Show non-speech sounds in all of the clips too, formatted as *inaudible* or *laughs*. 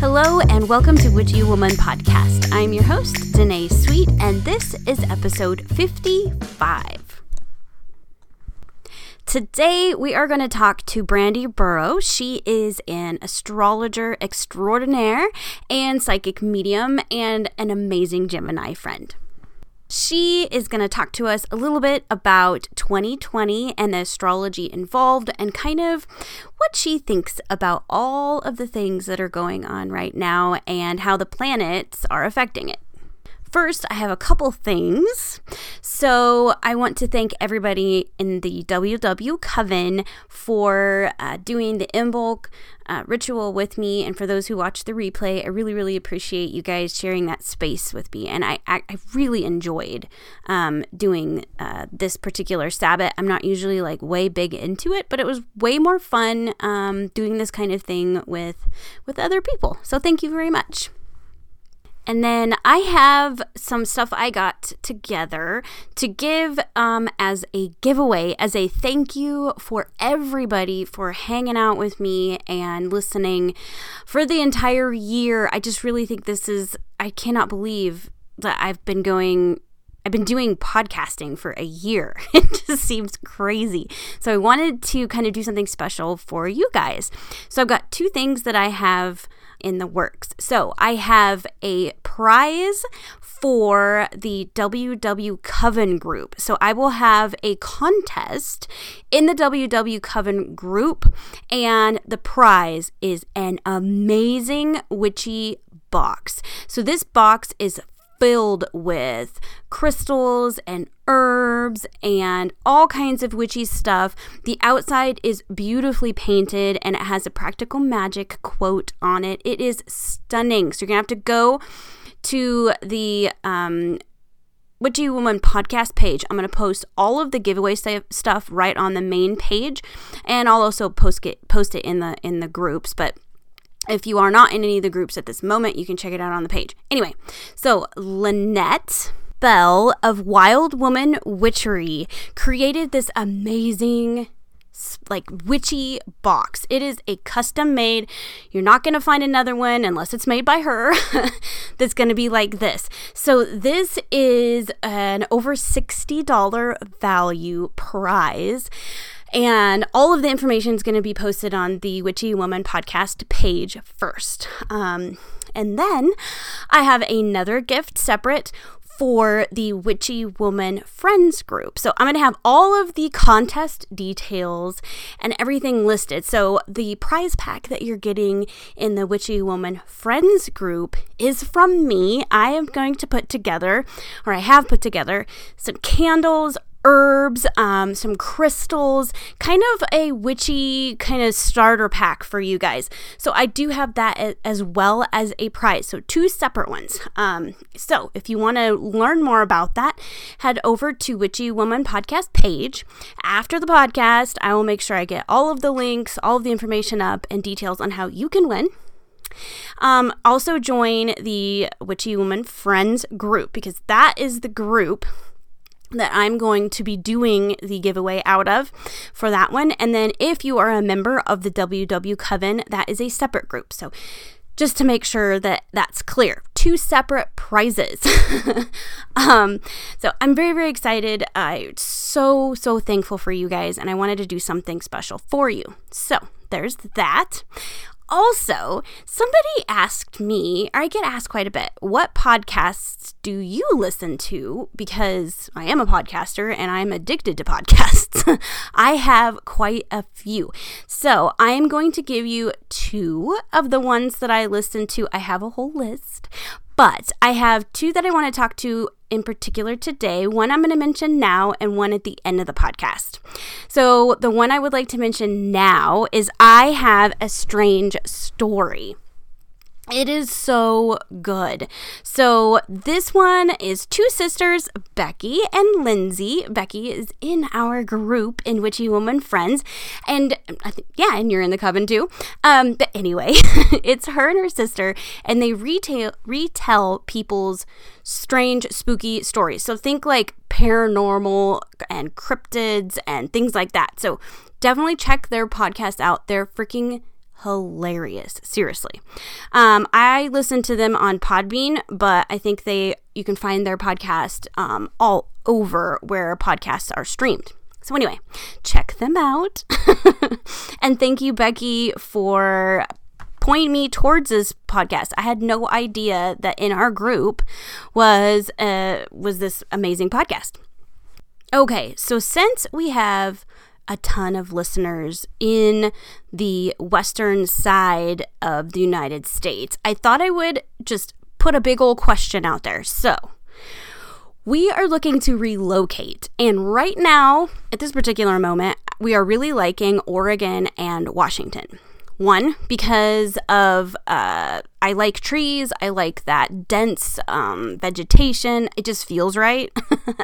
Hello, and welcome to Witchy Woman Podcast. I'm your host, Danae Sweet, and this is episode 55. Today, we are going to talk to Brandy Burrow. She is an astrologer extraordinaire and psychic medium and an amazing Gemini friend. She is going to talk to us a little bit about 2020 and the astrology involved and kind of what she thinks about all of the things that are going on right now and how the planets are affecting it. First, I have a couple things. So, I want to thank everybody in the WW Coven for uh, doing the Imbolc uh, ritual with me. And for those who watch the replay, I really, really appreciate you guys sharing that space with me. And I, I, I really enjoyed um, doing uh, this particular Sabbath. I'm not usually like way big into it, but it was way more fun um, doing this kind of thing with with other people. So, thank you very much. And then I have some stuff I got together to give um, as a giveaway, as a thank you for everybody for hanging out with me and listening for the entire year. I just really think this is, I cannot believe that I've been going I've been doing podcasting for a year. *laughs* It just seems crazy. So I wanted to kind of do something special for you guys. So I've got two things that I have in the works. So I have a prize for the WW Coven group. So I will have a contest in the WW Coven group, and the prize is an amazing witchy box. So this box is filled with crystals and herbs and all kinds of witchy stuff. The outside is beautifully painted and it has a practical magic quote on it. It is stunning. So you're going to have to go to the um, Witchy Woman podcast page. I'm going to post all of the giveaway stuff right on the main page, and I'll also post it post it in the in the groups. But if you are not in any of the groups at this moment, you can check it out on the page. Anyway, so Lynette Bell of Wild Woman Witchery created this amazing like witchy box. It is a custom made. You're not going to find another one unless it's made by her *laughs* that's going to be like this. So this is an over $60 value prize. And all of the information is going to be posted on the Witchy Woman podcast page first. Um, and then I have another gift separate for the Witchy Woman Friends group. So I'm going to have all of the contest details and everything listed. So the prize pack that you're getting in the Witchy Woman Friends group is from me. I am going to put together, or I have put together, some candles, herbs, um, some crystals, kind of a witchy kind of starter pack for you guys. So I do have that as well as a prize. So two separate ones. Um, so if you want to learn more about that, head over to Witchy Woman podcast page. After the podcast, I will make sure I get all of the links, all of the information up, and details on how you can win. Um, also join the Witchy Woman Friends group because that is the group that I'm going to be doing the giveaway out of for that one. And then if you are a member of the WW Coven, that is a separate group. So just to make sure that that's clear, two separate prizes. *laughs* um, so I'm very, very excited. I'm so, so thankful for you guys, and I wanted to do something special for you. So there's that also, somebody asked me, or I get asked quite a bit, what podcasts do you listen to? Because I am a podcaster and I'm addicted to podcasts. *laughs* I have quite a few. So I am going to give you two of the ones that I listen to. I have a whole list, but I have two that I want to talk to in particular today. One I'm going to mention now, and one at the end of the podcast. So, the one I would like to mention now is I have a strange story. It is so good. So, this one is two sisters, Becky and Lindsay. Becky is in our group in Witchy Woman Friends. And I yeah, and you're in the coven too. Um, but anyway, *laughs* it's her and her sister, and they retail, retell people's strange, spooky stories. So, think like paranormal and cryptids and things like that. So, definitely check their podcast out. They're freaking hilarious. Seriously. Um, I listen to them on Podbean, but I think they you can find their podcast um, all over where podcasts are streamed. So, anyway, check them out. *laughs* and thank you, Becky, for pointing me towards this podcast. I had no idea that in our group was uh, was this amazing podcast. Okay, so since we have a ton of listeners in the western side of the United States, I thought I would just put a big old question out there. So, we are looking to relocate. And right now, at this particular moment, we are really liking Oregon and Washington. One, because of uh, I like trees. I like that dense um, vegetation. It just feels right.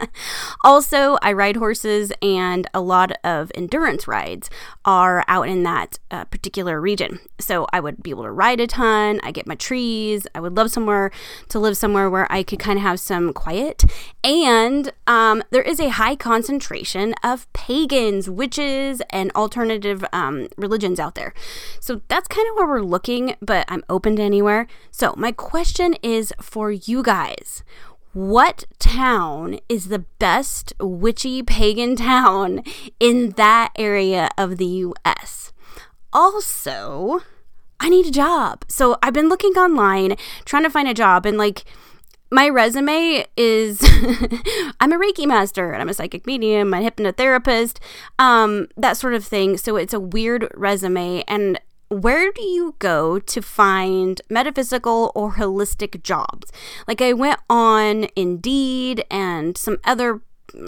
*laughs* also, I ride horses, and a lot of endurance rides are out in that uh, particular region. So I would be able to ride a ton. I get my trees. I would love somewhere to live somewhere where I could kind of have some quiet. And um, there is a high concentration of pagans, witches, and alternative um, religions out there. So that's kind of where we're looking, but I'm open to anywhere anywhere. So, my question is for you guys. What town is the best witchy pagan *laughs* town in that area of the US? Also, I need a job. So I've been looking online trying to find a job and like my resume is *laughs* I'm a Reiki master and I'm a psychic medium, I'm a hypnotherapist, um, that sort of thing. So it's a weird resume and where do you go to find metaphysical or holistic jobs? Like I went on Indeed and some other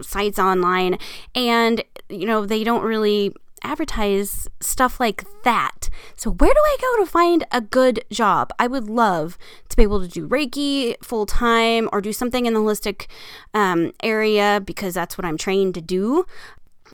sites online, and you know, they don't really advertise stuff like that. So, where do I go to find a good job? I would love to be able to do Reiki full time or do something in the holistic um, area because that's what I'm trained to do.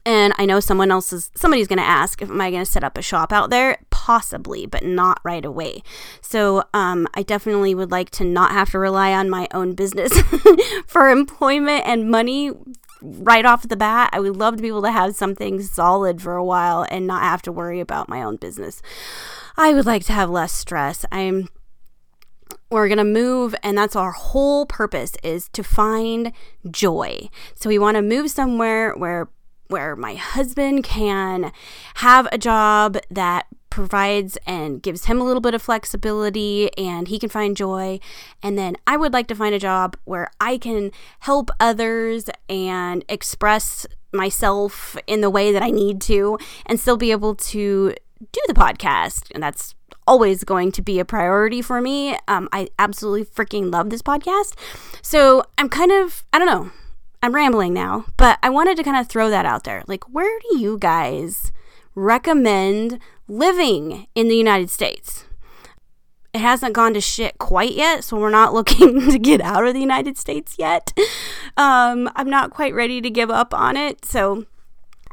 And I know someone else is, somebody's going to ask, if am I going to set up a shop out there? Possibly, but not right away. So um, I definitely would like to not have to rely on my own business *laughs* for employment and money right off the bat. I would love to be able to have something solid for a while and not have to worry about my own business. I would like to have less stress. I'm we're going to move and that's our whole purpose is to find joy. So we want to move somewhere where where my husband can have a job that provides and gives him a little bit of flexibility and he can find joy. And then I would like to find a job where I can help others and express myself in the way that I need to and still be able to do the podcast. And that's always going to be a priority for me. Um, I absolutely freaking love this podcast. So I'm kind of, I don't know, I'm rambling now, but I wanted to kind of throw that out there. Like, where do you guys recommend living in the United States? It hasn't gone to shit quite yet, so we're not *laughs* looking to get out of the United States yet. Um, I'm not quite ready to give up on it, so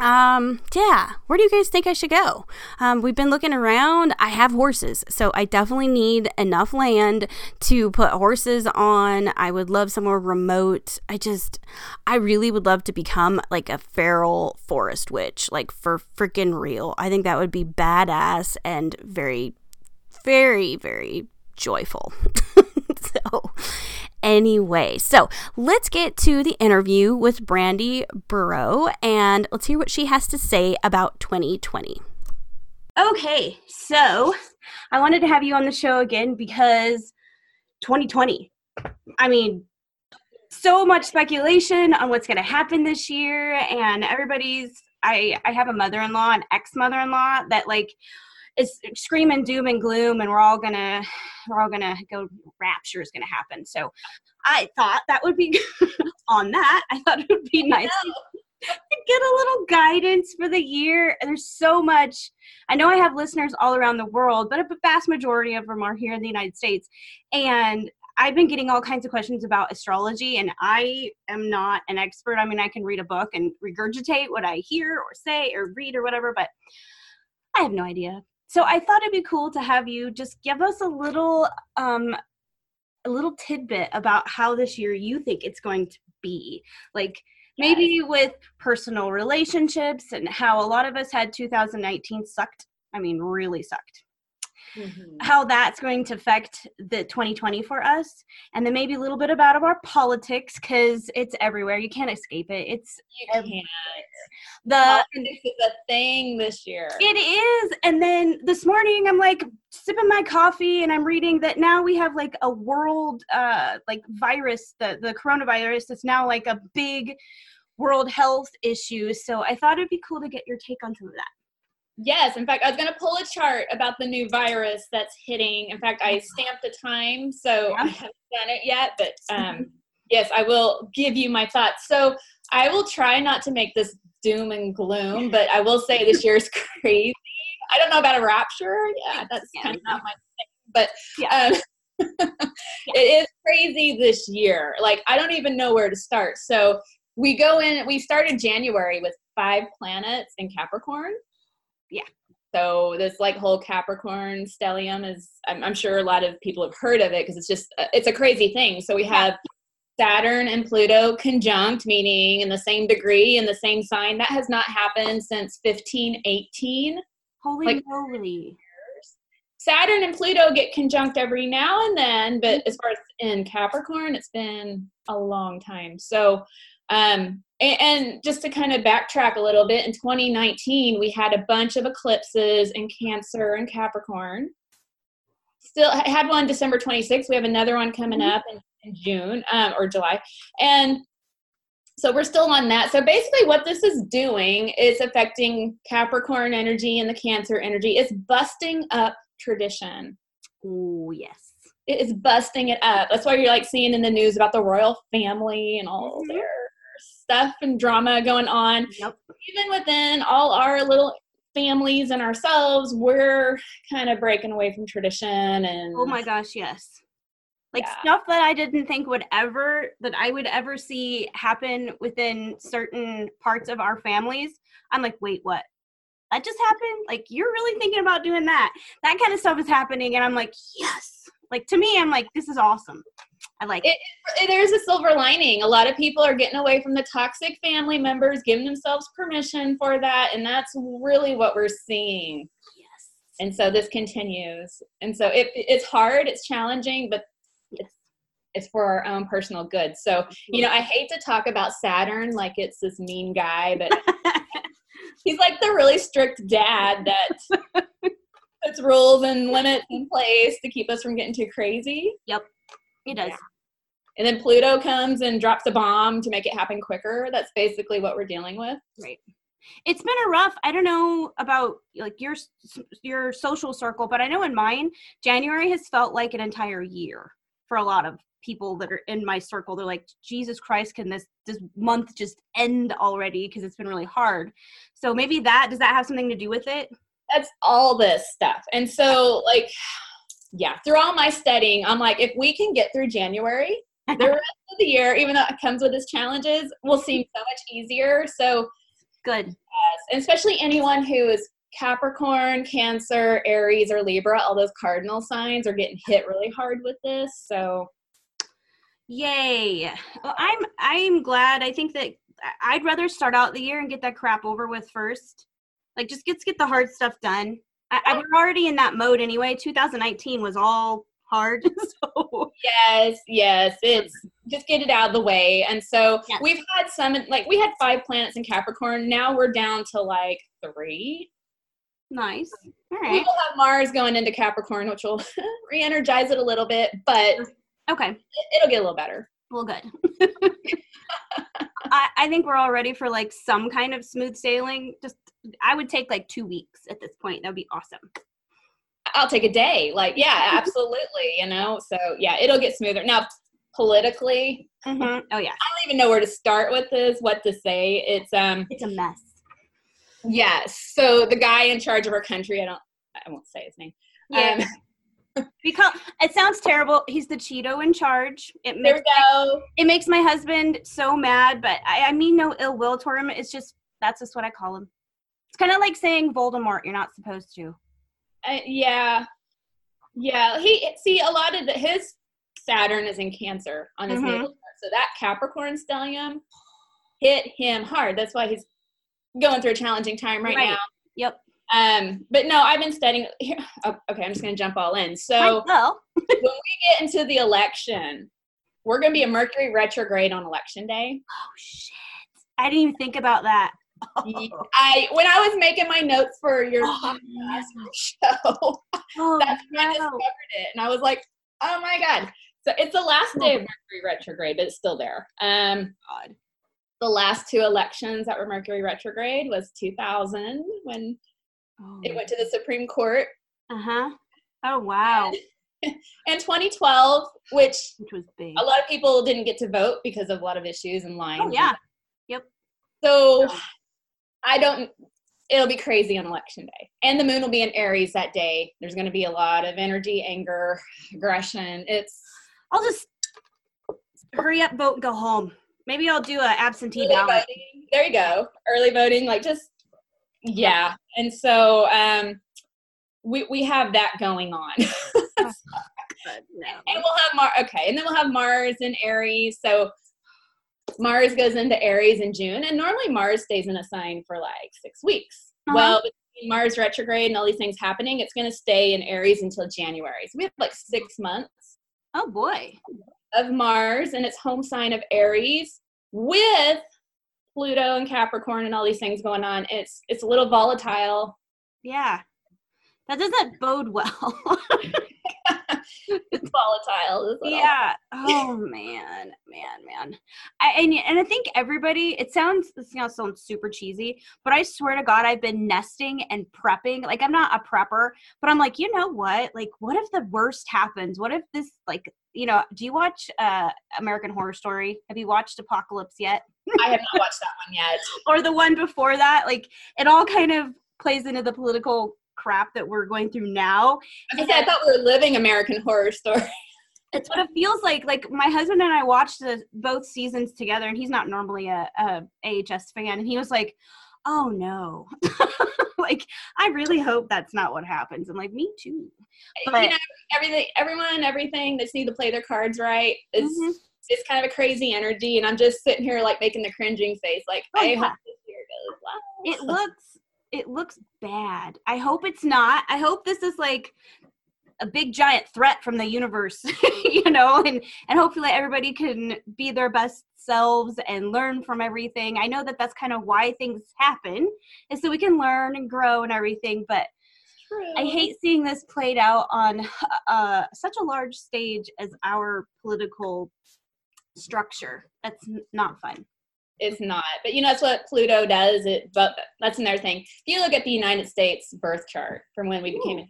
um, yeah, where do you guys think I should go? Um, we've been looking around. I have horses, so I definitely need enough land to put horses on. I would love somewhere remote. I just, I really would love to become like a feral forest witch, like for freaking real. I think that would be badass and very, very, very joyful. *laughs* so, anyway. So let's get to the interview with Brandy Burrow and let's hear what she has to say about 2020. Okay, so I wanted to have you on the show again because 2020. I mean, so much speculation on what's going to happen this year, and everybody's. I I have a mother-in-law, an ex-mother-in-law that like is screaming doom and gloom and we're all gonna we're all gonna go rapture is gonna happen. So i thought that would be *laughs* on that. I thought it would be nice to get a little guidance for the year. There's so much. I know i have listeners all around the world but a vast majority of them are here in the united states. And I've been getting all kinds of questions about astrology, and I am not an expert. I mean, I can read a book and regurgitate what I hear or say or read or whatever, but I have no idea so I thought it'd be cool to have you just give us a little um a little tidbit about how this year you think it's going to be. Like maybe yes. with personal relationships and how a lot of us had 2019 sucked. I mean, really sucked. Mm-hmm. how that's going to affect the 2020 for us, and then maybe a little bit about our politics because it's everywhere. You can't escape it. It's you. The politics is a thing this year. It is, and then this morning I'm like sipping my coffee and I'm reading that now we have like a world uh like virus, the the coronavirus is now like a big world health issue. So I thought it'd be cool to get your take on some of that. Yes, in fact, I was going to pull a chart about the new virus that's hitting. In fact, I stamped the time, so yeah. I haven't done it yet, but um, yes, I will give you my thoughts. So I will try not to make this doom and gloom, but I will say this year is *laughs* crazy. I don't know about a rapture. Yeah, that's yeah, kind of not my thing, but yeah. Um, *laughs* *laughs* it is crazy this year. Like I don't even know where to start. So we go in. We started January with five planets in Capricorn yeah. So this like whole Capricorn stellium is, I'm, I'm sure a lot of people have heard of it because it's just, uh, it's a crazy thing. So we have Saturn and Pluto conjunct, meaning in the same degree in the same sign. That has not happened since 1518. Holy like, moly. Saturn and Pluto get conjunct every now and then, but as far as in Capricorn, it's been a long time. So um, and, and just to kind of backtrack a little bit, in 2019, we had a bunch of eclipses in Cancer and Capricorn. Still had one December 26th. We have another one coming mm-hmm. up in, in June um, or July. And so we're still on that. So basically, what this is doing is affecting Capricorn energy and the Cancer energy. It's busting up tradition. Oh, yes. It is busting it up. That's why you're like seeing in the news about the royal family and all mm-hmm. their stuff and drama going on. Yep. Even within all our little families and ourselves, we're kind of breaking away from tradition and Oh my gosh, yes. Like yeah. stuff that I didn't think would ever that I would ever see happen within certain parts of our families. I'm like, "Wait, what? That just happened? Like you're really thinking about doing that?" That kind of stuff is happening and I'm like, "Yes." Like to me, I'm like, "This is awesome." I like it, it. There's a silver lining. A lot of people are getting away from the toxic family members, giving themselves permission for that, and that's really what we're seeing. Yes. And so this continues, and so it, it's hard, it's challenging, but it's it's for our own personal good. So you know, I hate to talk about Saturn like it's this mean guy, but *laughs* he's like the really strict dad that puts rules and limits in place to keep us from getting too crazy. Yep. He does. Yeah. And then Pluto comes and drops a bomb to make it happen quicker. That's basically what we're dealing with. Right. It's been a rough. I don't know about like your your social circle, but I know in mine, January has felt like an entire year for a lot of people that are in my circle. They're like, Jesus Christ, can this this month just end already? Because it's been really hard. So maybe that does that have something to do with it? That's all this stuff. And so like yeah, through all my studying, I'm like, if we can get through January, the rest of the year, even though it comes with its challenges, will *laughs* seem so much easier. So good. Yes, especially anyone who is Capricorn, Cancer, Aries, or Libra, all those cardinal signs are getting hit really hard with this. So yay. Well, I'm I'm glad. I think that I'd rather start out the year and get that crap over with first. Like just get get the hard stuff done I, I was already in that mode anyway. 2019 was all hard. *laughs* so yes, yes, it's just get it out of the way. And so yes. we've had some like we had five planets in Capricorn. Now we're down to like three. Nice. All right. We will have Mars going into Capricorn, which will *laughs* re-energize it a little bit, but okay, it, will get a little better. Well, good. *laughs* I, I think we're all ready for like some kind of smooth sailing. Just I would take like two weeks at this point. That would be awesome. I'll take a day. Like, yeah, *laughs* absolutely. You know, so yeah, it'll get smoother. Now, politically, mm-hmm. oh yeah, I don't even know where to start with this. What to say? It's um, it's a mess. Yes. So the guy in charge of our country, I don't, I won't say his name. Yeah. Um, *laughs* because it sounds terrible. He's the Cheeto in charge. It there makes, we go. It makes my husband so mad, but I, I mean no ill will toward him. It's just that's just what I call him. It's kind of like saying Voldemort. You're not supposed to. Uh, yeah, yeah. He see a lot of the, his Saturn is in Cancer on his mm-hmm. natal so that Capricorn stellium hit him hard. That's why he's going through a challenging time right, right. now. Yep. Um, but no, I've been studying. Oh, okay, I'm just gonna jump all in. So *laughs* when we get into the election, we're gonna be a Mercury retrograde on election day. oh shit! I didn't even think about that. I when I was making my notes for your Oh, podcast no. *laughs* show, Oh, that's when I discovered it, and I was like, oh my god. So it's the last day of Mercury retrograde, but it's still there. Um, God. the last two elections that were Mercury retrograde was 2000 when Oh. it went to the Supreme Court, Uh huh. Oh wow, *laughs* and 2012, which which was big. a lot of people didn't get to vote because of a lot of issues and lines. Oh yeah. Yep. So. I don't. It'll be crazy on election day, and the moon will be in Aries that day. There's going to be a lot of energy, anger, aggression. It's I'll just hurry up, vote, and go home. Maybe I'll do a absentee early ballot. voting. There you go. Early voting, like just yeah. And so um, we we have that going on. *laughs* But no. And we'll have Mars. Okay, and then we'll have Mars and Aries. So Mars goes into Aries in June, and normally Mars stays in a sign for like six weeks. Uh-huh. Well, between Mars retrograde and all these things happening, it's going to stay in Aries until January. So we have like six months Oh boy. of Mars and its home sign of Aries with Pluto and Capricorn and all these things going on. It's it's a little volatile. Yeah. That doesn't bode well. *laughs* It's volatile. Yeah. Oh man, man, man. I and and I think everybody. It sounds this now sounds super cheesy, but I swear to God, I've been nesting and prepping. Like I'm not a prepper, but I'm like, you know what? Like, what if the worst happens? What if this like you know? Do you watch uh American Horror Story? Have you watched Apocalypse yet? I have not watched that one yet. *laughs* or the one before that? Like, it all kind of plays into the political crap that we're going through now. I, I thought we were living American Horror Story. *laughs* it's what it feels like. Like my husband and I watched the, both seasons together, and he's not normally a, a AHS fan, and he was like, "Oh no." *laughs* like I really hope that's not what happens. I'm like, me too. But- you know, everything, everyone, everything. They just need to play their cards right. It's Mhm. it's kind of a crazy energy, and I'm just sitting here like making the cringing face, like Oh, I yeah. hope this year goes well. It looks it looks bad. I hope it's not. I hope this is like a big giant threat from the universe, *laughs* you know, and and hopefully everybody can be their best selves and learn from everything. I know that that's kind of why things happen, is so we can learn and grow and everything, but I hate seeing this played out on uh, such a large stage as our political structure. That's not fun. It's not. But you know, that's what Pluto does. It, but that's another thing. If you look at the United States birth chart from when we became a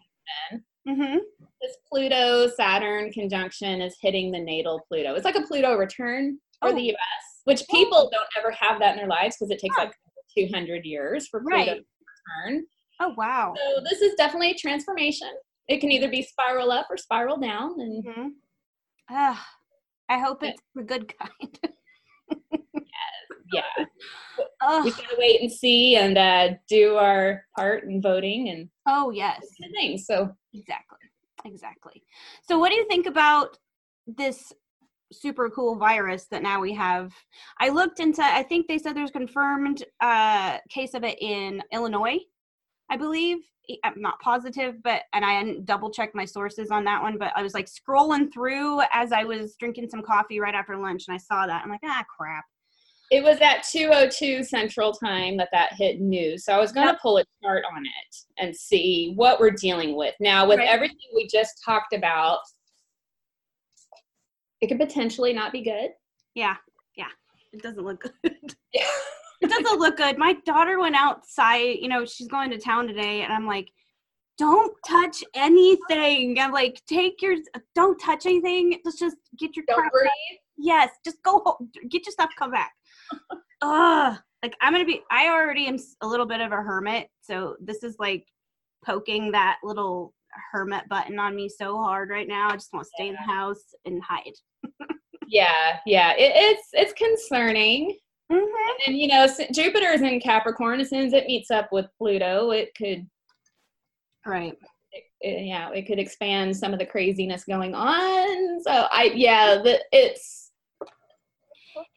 Mm-hmm. this Pluto Saturn conjunction is hitting the natal Pluto. It's like a Pluto return for Oh. the U.S., which people don't ever have that in their lives because it takes Huh. like 200 years for Pluto Right. to return. Oh wow. So this is definitely a transformation. It can either be spiral up or spiral down, and Mm-hmm. Ah, I hope it's the good kind. *laughs* yeah, Ugh. we gotta wait and see and uh, do our part in voting and oh yes, things. So exactly, exactly. So, what do you think about this super cool virus that now we have? I looked into. I think they said there's confirmed uh, case of it in Illinois. I believe. I'm not positive, but and I hadn't double checked my sources on that one. But I was like scrolling through as I was drinking some coffee right after lunch, and I saw that. I'm like, ah, crap. It was at 2:02 Central Time that that hit news. So I was gonna pull a chart on it and see what we're dealing with now. With Right. everything we just talked about, it could potentially not be good. Yeah, yeah. It doesn't look good. Yeah. *laughs* it doesn't look good. My daughter went outside, you know, she's going to town today, and I'm like, don't touch anything. I'm like, take your, don't touch anything. Let's just get your Don't crap. breathe. Yes, just go home. Get your stuff, come back. *laughs* Ugh. Like, I'm to be, I already am a little bit of a hermit. So this is like poking that little hermit button on me so hard right now. I just want to stay in the house and hide. *laughs* Yeah, yeah. It, it's it's concerning. Mm-hmm. And you know, Jupiter is in Capricorn. As soon as it meets up with Pluto, it could, Right. it, yeah, it could expand some of the craziness going on. So I, yeah, the, it's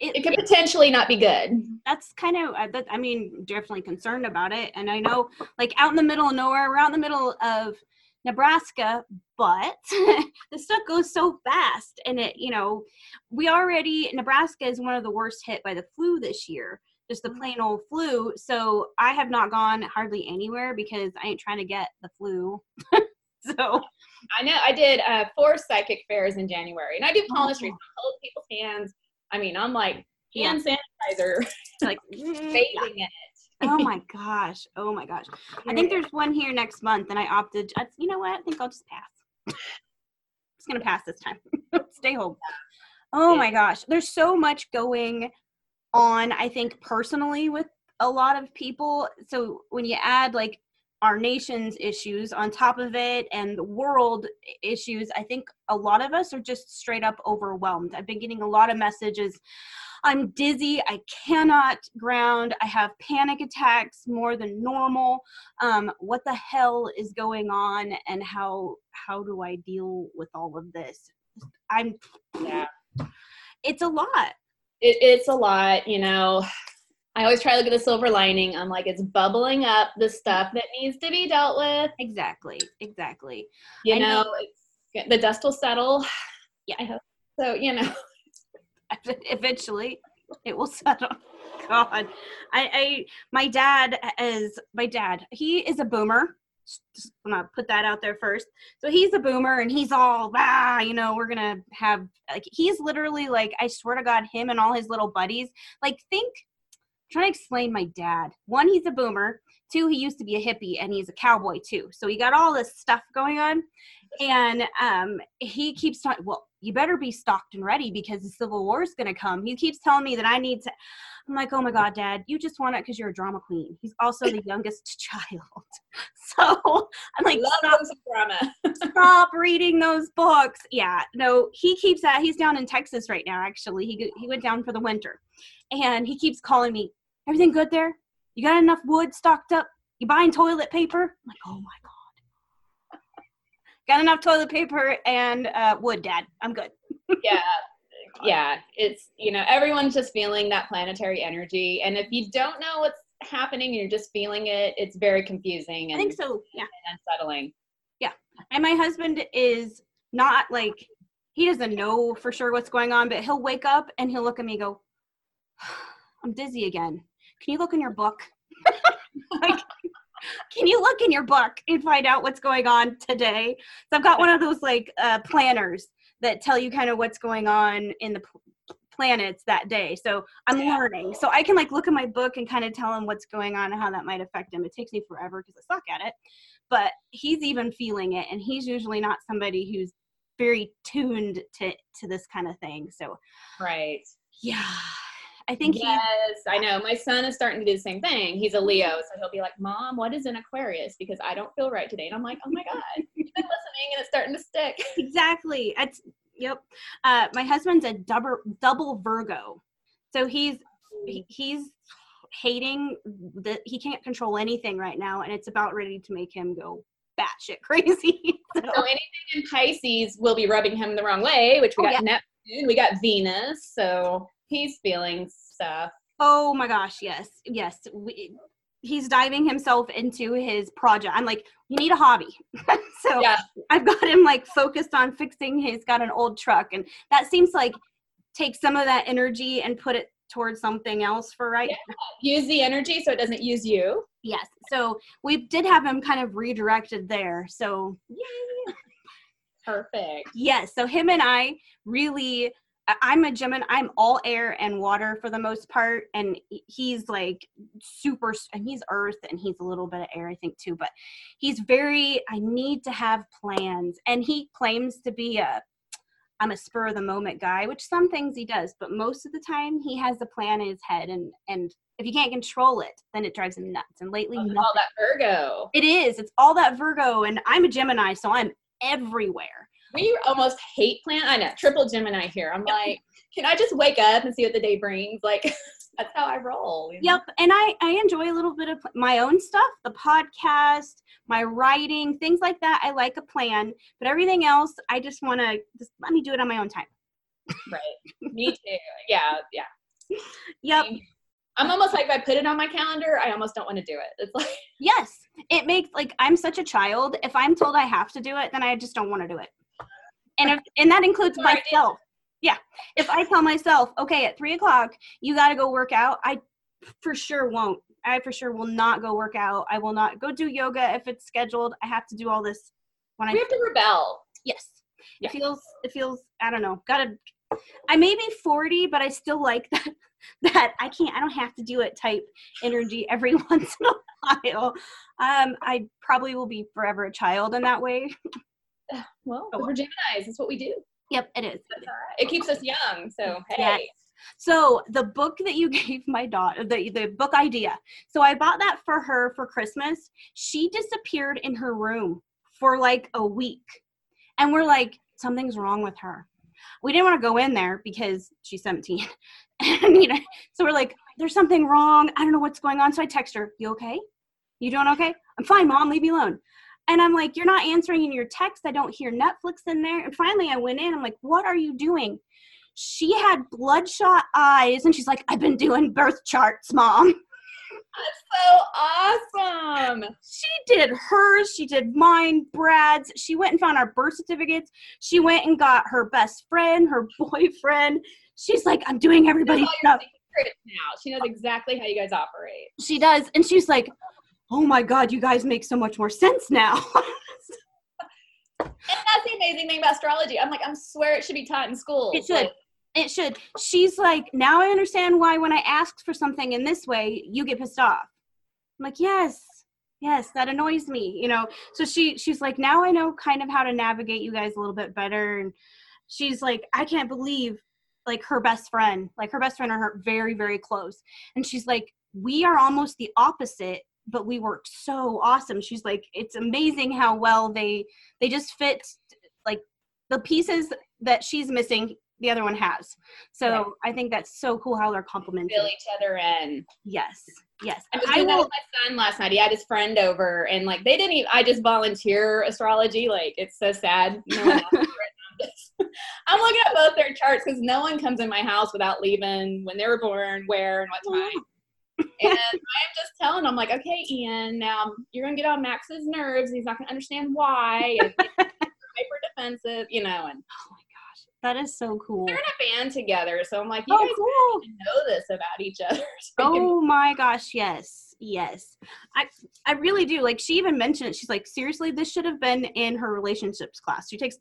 it, it could potentially not be good. That's kind of, uh, I mean, definitely concerned about it. And I know, like, out in the middle of nowhere, we're out in the middle of Nebraska, but *laughs* the stuff goes so fast. And it, you know, we already, Nebraska is one of the worst hit by the flu this year, just the plain old flu. So I have not gone hardly anywhere because I ain't trying to get the flu. *laughs* so I know I did uh, four psychic fairs in January, and I do palmistry. Oh. I hold people's hands. I mean, I'm like hand yeah. sanitizer, like *laughs* mm. bathing in it. oh my gosh! Oh my gosh! I think there's one here next month, and I opted. I, you know what? I think I'll just pass. just gonna pass this time. *laughs* Stay home. Oh my gosh! There's so much going on. I think personally with a lot of people. So when you add like our nation's issues on top of it and the world issues, I think a lot of us are just straight up overwhelmed. I've been getting a lot of messages. I'm dizzy. I cannot ground. I have panic attacks more than normal. Um, what the hell is going on, and how how do I deal with all of this? I'm yeah. It's a lot. It, it's a lot. You know, I always try to look at the silver lining. I'm like, it's bubbling up the stuff that needs to be dealt with. Exactly. Exactly. You know, know the dust will settle. *sighs* Yeah. I hope so. You know, *laughs* eventually it will settle. God, I, I, my dad is my dad. He is a boomer. Just gonna put that out there first. So he's a boomer, and he's all ah, you know, we're gonna have like he's literally like I swear to God, him and all his little buddies. Like think trying to explain my dad. One, he's a boomer. Two, he used to be a hippie and he's a cowboy too. So he got all this stuff going on. And um, he keeps talking, well, you better be stocked and ready because the Civil War is going to come. He keeps telling me that I need to. I'm like, oh my God, Dad, you just want it because you're a drama queen. He's also the youngest *laughs* child. *laughs* So I'm like, Love stop, drama. *laughs* stop reading those books. Yeah, no, he keeps that. He's down in Texas right now, actually. He, he went down for the winter. And he keeps calling me, everything good there? You got enough wood stocked up? You buying toilet paper? I'm like, oh my God. *laughs* got enough toilet paper and uh, wood, Dad. I'm good. *laughs* yeah. Yeah. It's, you know, everyone's just feeling that planetary energy. And if you don't know what's happening and you're just feeling it, it's very confusing. And, I think so. Yeah. unsettling. Yeah. And my husband is not like, he doesn't know for sure what's going on, but he'll wake up and he'll look at me go, I'm dizzy again. Can you look in your book? *laughs* like, can you look in your book and find out what's going on today? So I've got one of those like uh, planners that tell you kind of what's going on in the planets that day. So I'm yeah. learning. So I can like look at my book and kind of tell him what's going on and how that might affect him. It takes me forever because I suck at it. But he's even feeling it and he's usually not somebody who's very tuned to to this kind of thing. So Right. Yeah. I think he yes, he, I know. My son is starting to do the same thing. He's a Leo, so he'll be like, "Mom, what is an Aquarius?" Because I don't feel right today, and I'm like, "Oh my god, you've been listening, and it's starting to stick." *laughs* Exactly. It's yep. Uh, my husband's a double double Virgo, so he's he's hating that he can't control anything right now, and it's about ready to make him go batshit crazy. *laughs* so. so anything in Pisces will be rubbing him the wrong way, which we oh, got yeah. Neptune, we got Venus, so he's feeling stuff. Oh my gosh, yes, yes. We, he's diving himself into his project. I'm like, you need a hobby. *laughs* so yeah. I've got him like focused on fixing. He's got an old truck, and that seems like take some of that energy and put it towards something else for right yeah. use the energy so it doesn't use you yes so we did have him kind of redirected there so yay *laughs* perfect yes so him and i really I'm a Gemini. I'm all air and water for the most part, and he's like super. And he's Earth, and he's a little bit of air, I think too. But he's very. I need to have plans, and he claims to be a. I'm a spur of the moment guy, which some things he does, but most of the time he has a plan in his head, and and if you can't control it, then it drives him nuts. And lately, oh, all that Virgo. It is. It's all that Virgo, and I'm a Gemini, so I'm everywhere we almost hate plan. I know, triple Gemini here. I'm like, can I just wake up and see what the day brings? Like, *laughs* that's how I roll. You know? Yep. And I, I enjoy a little bit of my own stuff, the podcast, my writing, things like that. I like a plan, but everything else, I just want to just let me do it on my own time. right. Me too. Yeah. Yeah. *laughs* Yep. I'm almost like if I put it on my calendar, I almost don't want to do it. It's like Yes. It makes like I'm such a child. If I'm told I have to do it, then I just don't want to do it. And if, and that includes myself. Yeah. If I tell myself, okay, at three o'clock, you got to go work out, I for sure won't. I for sure will not go work out. I will not go do yoga if it's scheduled. I have to do all this when we I have to rebel. yes. Yeah. It feels it feels I don't know. Got to I may be 40, but I still like *laughs* that that I can't I don't have to do it type energy every *laughs* once in a while. Um I probably will be forever a child in that way. Well, Oh, we're Geminis. That's what we do. Yep, it is. That's all right. It keeps us young. So hey. So the book that you *laughs* gave my daughter, the the book idea. So I bought that for her for Christmas. She disappeared in her room for like a week, and we're like, something's wrong with her. We didn't want to go in there because she's 17, *laughs* and you know, so we're like, there's something wrong. I don't know what's going on. So I text her, you okay? You doing okay? I'm fine, mom. Leave me alone. And I'm like, you're not answering in your text. I don't hear Netflix in there. And finally, I went in. I'm like, what are you doing? she had bloodshot eyes and she's like i've been doing birth charts mom *laughs* That's so awesome. she did hers she did mine brad's she went and found our birth certificates she went and got her best friend her *laughs* boyfriend she's like i'm doing everybody's stuff now. She knows exactly how you guys operate. she does and she's like oh my god you guys make so much more sense now *laughs* And that's the amazing thing about astrology. I'm like, I swear it should be taught in school. It should. It should. She's like, now I understand why when I ask for something in this way, you get pissed off. I'm like, yes, yes, that annoys me, you know. So she she's like, now I know kind of how to navigate you guys a little bit better. And she's like, I can't believe like her best friend, like her best friend are her very, very close. And she's like, we are almost the opposite, but we work so awesome. She's like, it's amazing how well they they just fit like the pieces that she's missing the other one has so Right. i think that's so cool how they're complementing fill each other in. yes yes I and was i doing that with my son last night. He had his friend over, and like they didn't. Even, I just volunteer astrology. Like it's so sad. *laughs* No one else is around this. I'm looking at both their charts because no one comes in my house without leaving when they were born, where, and what oh, time. And I'm just telling them, like, okay, Ian, now you're gonna get on Max's nerves. He's not gonna understand why. And hyper defensive, you know. And oh my gosh that is so cool they're in a band together, so I'm like, you oh guys cool know this about each other. *laughs* so you can- oh my gosh yes yes i i really do like she even mentioned it she's like seriously this should have been in her relationships class she takes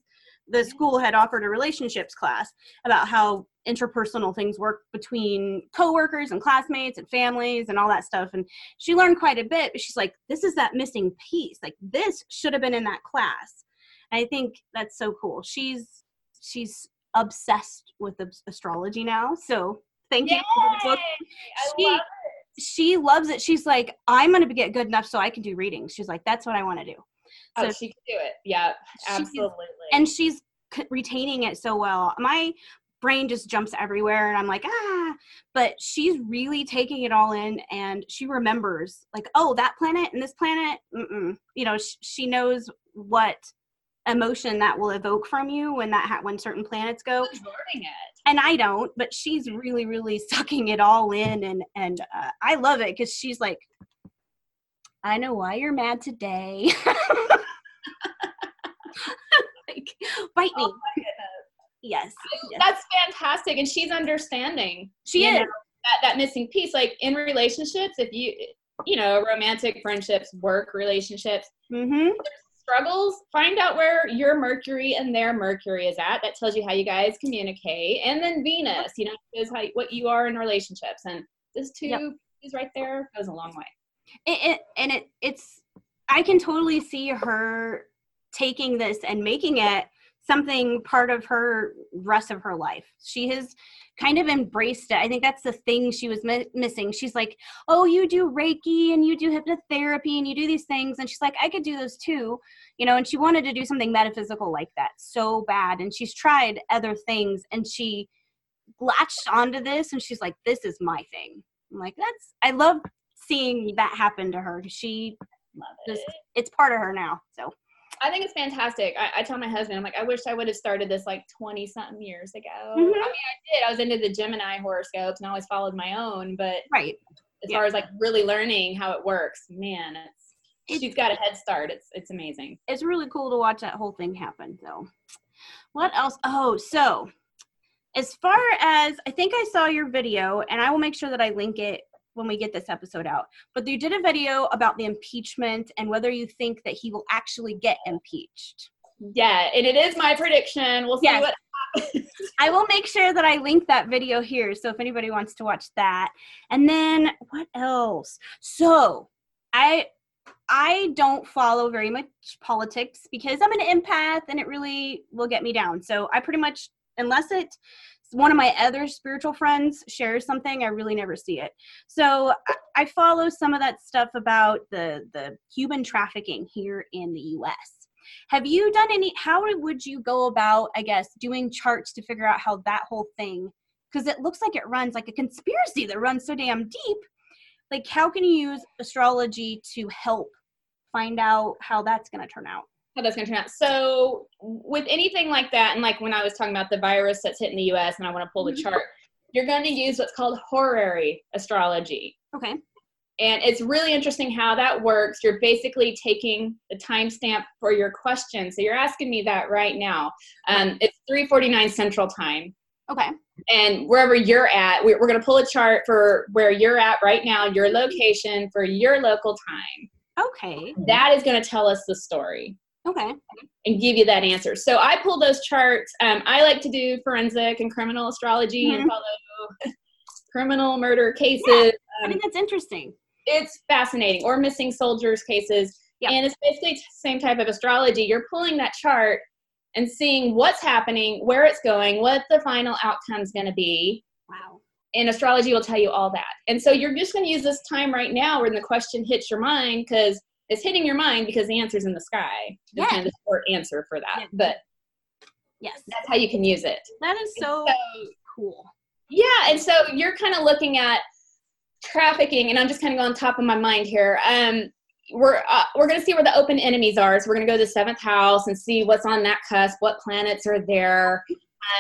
the school had offered a relationships class about how interpersonal things work between coworkers and classmates and families and all that stuff and she learned quite a bit but she's like this is that missing piece like this should have been in that class and i think that's so cool she's she's obsessed with astrology now so thank you for the book Yay! I She- love she loves it. She's like, I'm gonna get good enough so I can do readings. She's like, that's what I want to do. Oh, So she can do it. Yeah, She's- absolutely. and she's retaining it so well. My brain just jumps everywhere, and I'm like, ah. But she's really taking it all in, and she remembers, like, oh, that planet and this planet. Mm-mm. You know, sh- she knows what emotion that will evoke from you when that ha- when certain planets go and I don't, but she's really, really sucking it all in, and and uh, I love it because she's like, I know why you're mad today. *laughs* like, bite me. Oh my goodness. Yes, yes. That's fantastic, and she's understanding. she is. know, that that missing piece. Like in relationships, if you you know romantic friendships, work relationships, Mm-hmm. struggles, find out where your Mercury and their Mercury is at. That tells you how you guys communicate. And then Venus, you know, is how what you are in relationships. And this two Yep. is right there goes a long way. It, it, and it it's I can totally see her taking this and making it something part of her rest of her life. She has kind of embraced it. I think that's the thing she was mi- missing. She's like, "Oh, you do Reiki and you do hypnotherapy and you do these things." And she's like, "I could do those too." You know, and she wanted to do something metaphysical like that so bad. And she's tried other things and she latched onto this and she's like, "This is my thing." I'm like, "That's I love seeing that happen to her. She Love Just- it's part of her now." So, I think it's fantastic. I, I tell my husband, I'm like, I wish I would have started this like 20 something years ago. Mhm. I mean, I did. I was into the Gemini horoscopes and I always followed my own. But Right. as Yeah. far as like really learning how it works, man, it's, It's- she's got a head start. It's it's amazing. It's really cool to watch that whole thing happen. So, what else? Oh, so as far as I think I saw your video, and I will make sure that I link it when we get this episode out. But you did a video about the impeachment and whether you think that he will actually get impeached. Yeah, and it is my prediction. We'll see Yes. what *laughs* I will make sure that I link that video here. So if anybody wants to watch that. And then what else? So I I don't follow very much politics because I'm an empath and it really will get me down. So I pretty much unless it one of my other spiritual friends shares something, I really never see it. So I, follow some of that stuff about the the human trafficking here in the US. Have you done any? How would you go about, I guess, doing charts to figure out how that whole thing? Because it looks like it runs like a conspiracy that runs so damn deep. Like, how can you use astrology to help find out how that's going to turn out? How that's going to turn out. So, with anything like that, and like when I was talking about the virus that's hitting the US and I want to pull the Mhm. chart, you're going to use what's called horary astrology. Okay. And it's really interesting how that works. You're basically taking the timestamp for your question. So you're asking me that right now. Um, it's 3:49 Central Time, Okay. and wherever you're at, we- we're going to pull a chart for where you're at right now, your location for your local time. Okay. That is going to tell us the story Okay. and give you that answer. So I pull those charts. Um, I like to do forensic and criminal astrology Mhm. and follow *laughs* criminal murder cases. I Um, think that's interesting. it's fascinating or missing soldiers cases Yeah. and it's basically the same type of astrology you're pulling that chart and seeing what's happening where it's going what the final outcome is going to be Wow. and astrology will tell you all that and so you're just going to use this time right now when the question hits your mind because it's hitting your mind because the answer's in the sky Yeah. That's kind of the short answer for that Yeah. but Yes. that's how you can use it That is so so cool. yeah, and so you're kind of looking at trafficking, and I'm just kind of going top of my mind here. Um, we're uh, we're going to see where the open enemies are. So we're going to go to the seventh house and see what's on that cusp, what planets are there.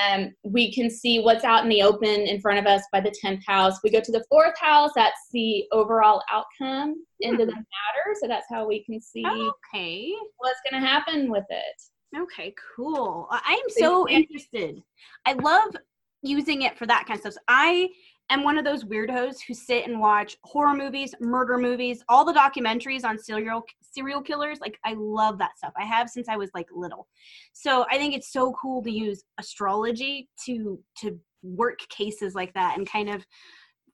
Um, we can see what's out in the open in front of us by the tenth house. We go to the fourth house. That's the overall outcome into the matter. So that's how we can see Okay. what's going to happen with it. Okay, cool. I am So so interested. I love using it for that kind of stuff. I am one of those weirdos who sit and watch horror movies, murder movies, all the documentaries on serial serial killers. Like I love that stuff. I have since I was like little. So I think it's so cool to use astrology to to work cases like that and kind of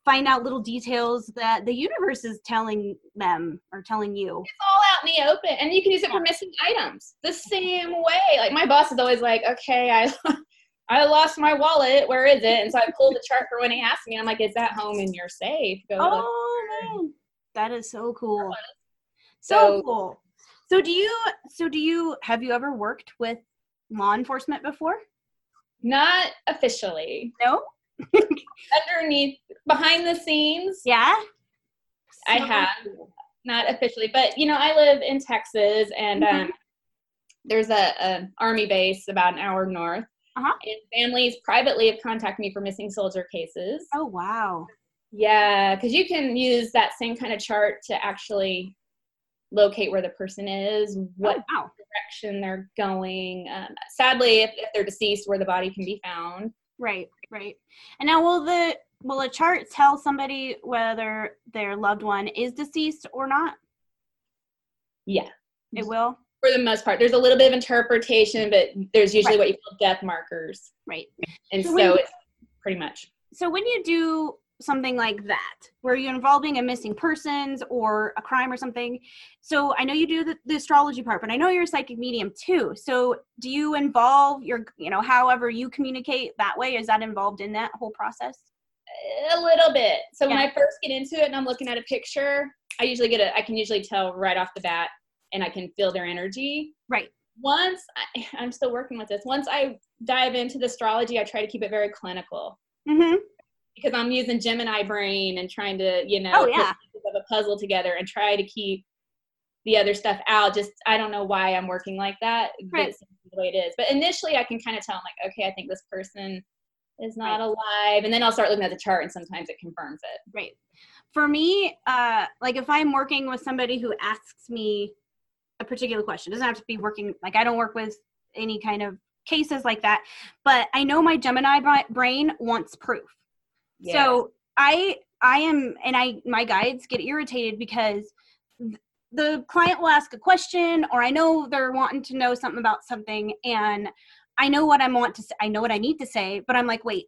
find out little details that the universe is telling them or telling you. it's all out in the open and you can use it for missing items the same way like my boss is always like okay i *laughs* i lost my wallet where is it and so i pulled the chart for when he asked me i'm like is that home in your safe go. Oh man, that is so cool. So, So- cool. So do you? So do you? Have you ever worked with law enforcement before? not officially No. *laughs* underneath behind the scenes Yeah. I have. cool. not officially but you know i live in texas and Mhm. um there's a, a army base about an hour north Uh-huh. and families privately have contacted me for missing soldier cases Oh wow. Yeah, because you can use that same kind of chart to actually locate where the person is, what Oh, wow. direction they're going. Um, sadly, if, if they're deceased, where the body can be found. Right. Right. And now, will the will a chart tell somebody whether their loved one is deceased or not? Yeah, It will. For the most part. There's a little bit of interpretation, but there's usually Right. what you call death markers. Right. And So so, when- it's pretty much. So when you do something like that, where you're involving a missing persons or a crime or something, so I know you do the, the astrology part, but I know you're a psychic medium too. So do you involve your, you know, however you communicate that way? Is that involved in that whole process? A little bit. So when I first get into it and I'm looking at a picture, I usually get a, I can usually tell right off the bat and I can feel their energy. Right. once I, *laughs* I'm still working with this. Once I dive into the astrology, I try to keep it very clinical Mm-hmm. because I'm using Gemini brain and trying to, you know, Oh, put yeah. pieces of a puzzle together and try to keep the other stuff out. Just I don't know why I'm working like that. But Right. the way it is. But initially, I can kind of tell. I'm like, okay, I think this person is not Right. alive, and then I'll start looking at the chart, and sometimes it confirms it. Right. For me, uh, like if I'm working with somebody who asks me a particular question, it doesn't have to be working, like I don't work with any kind of cases like that, but I know my Gemini brain wants proof. So I, I am, and I, my guides get irritated because the client will ask a question or I know they're wanting to know something about something and I know what I want to say, I know what I need to say, but I'm like, wait,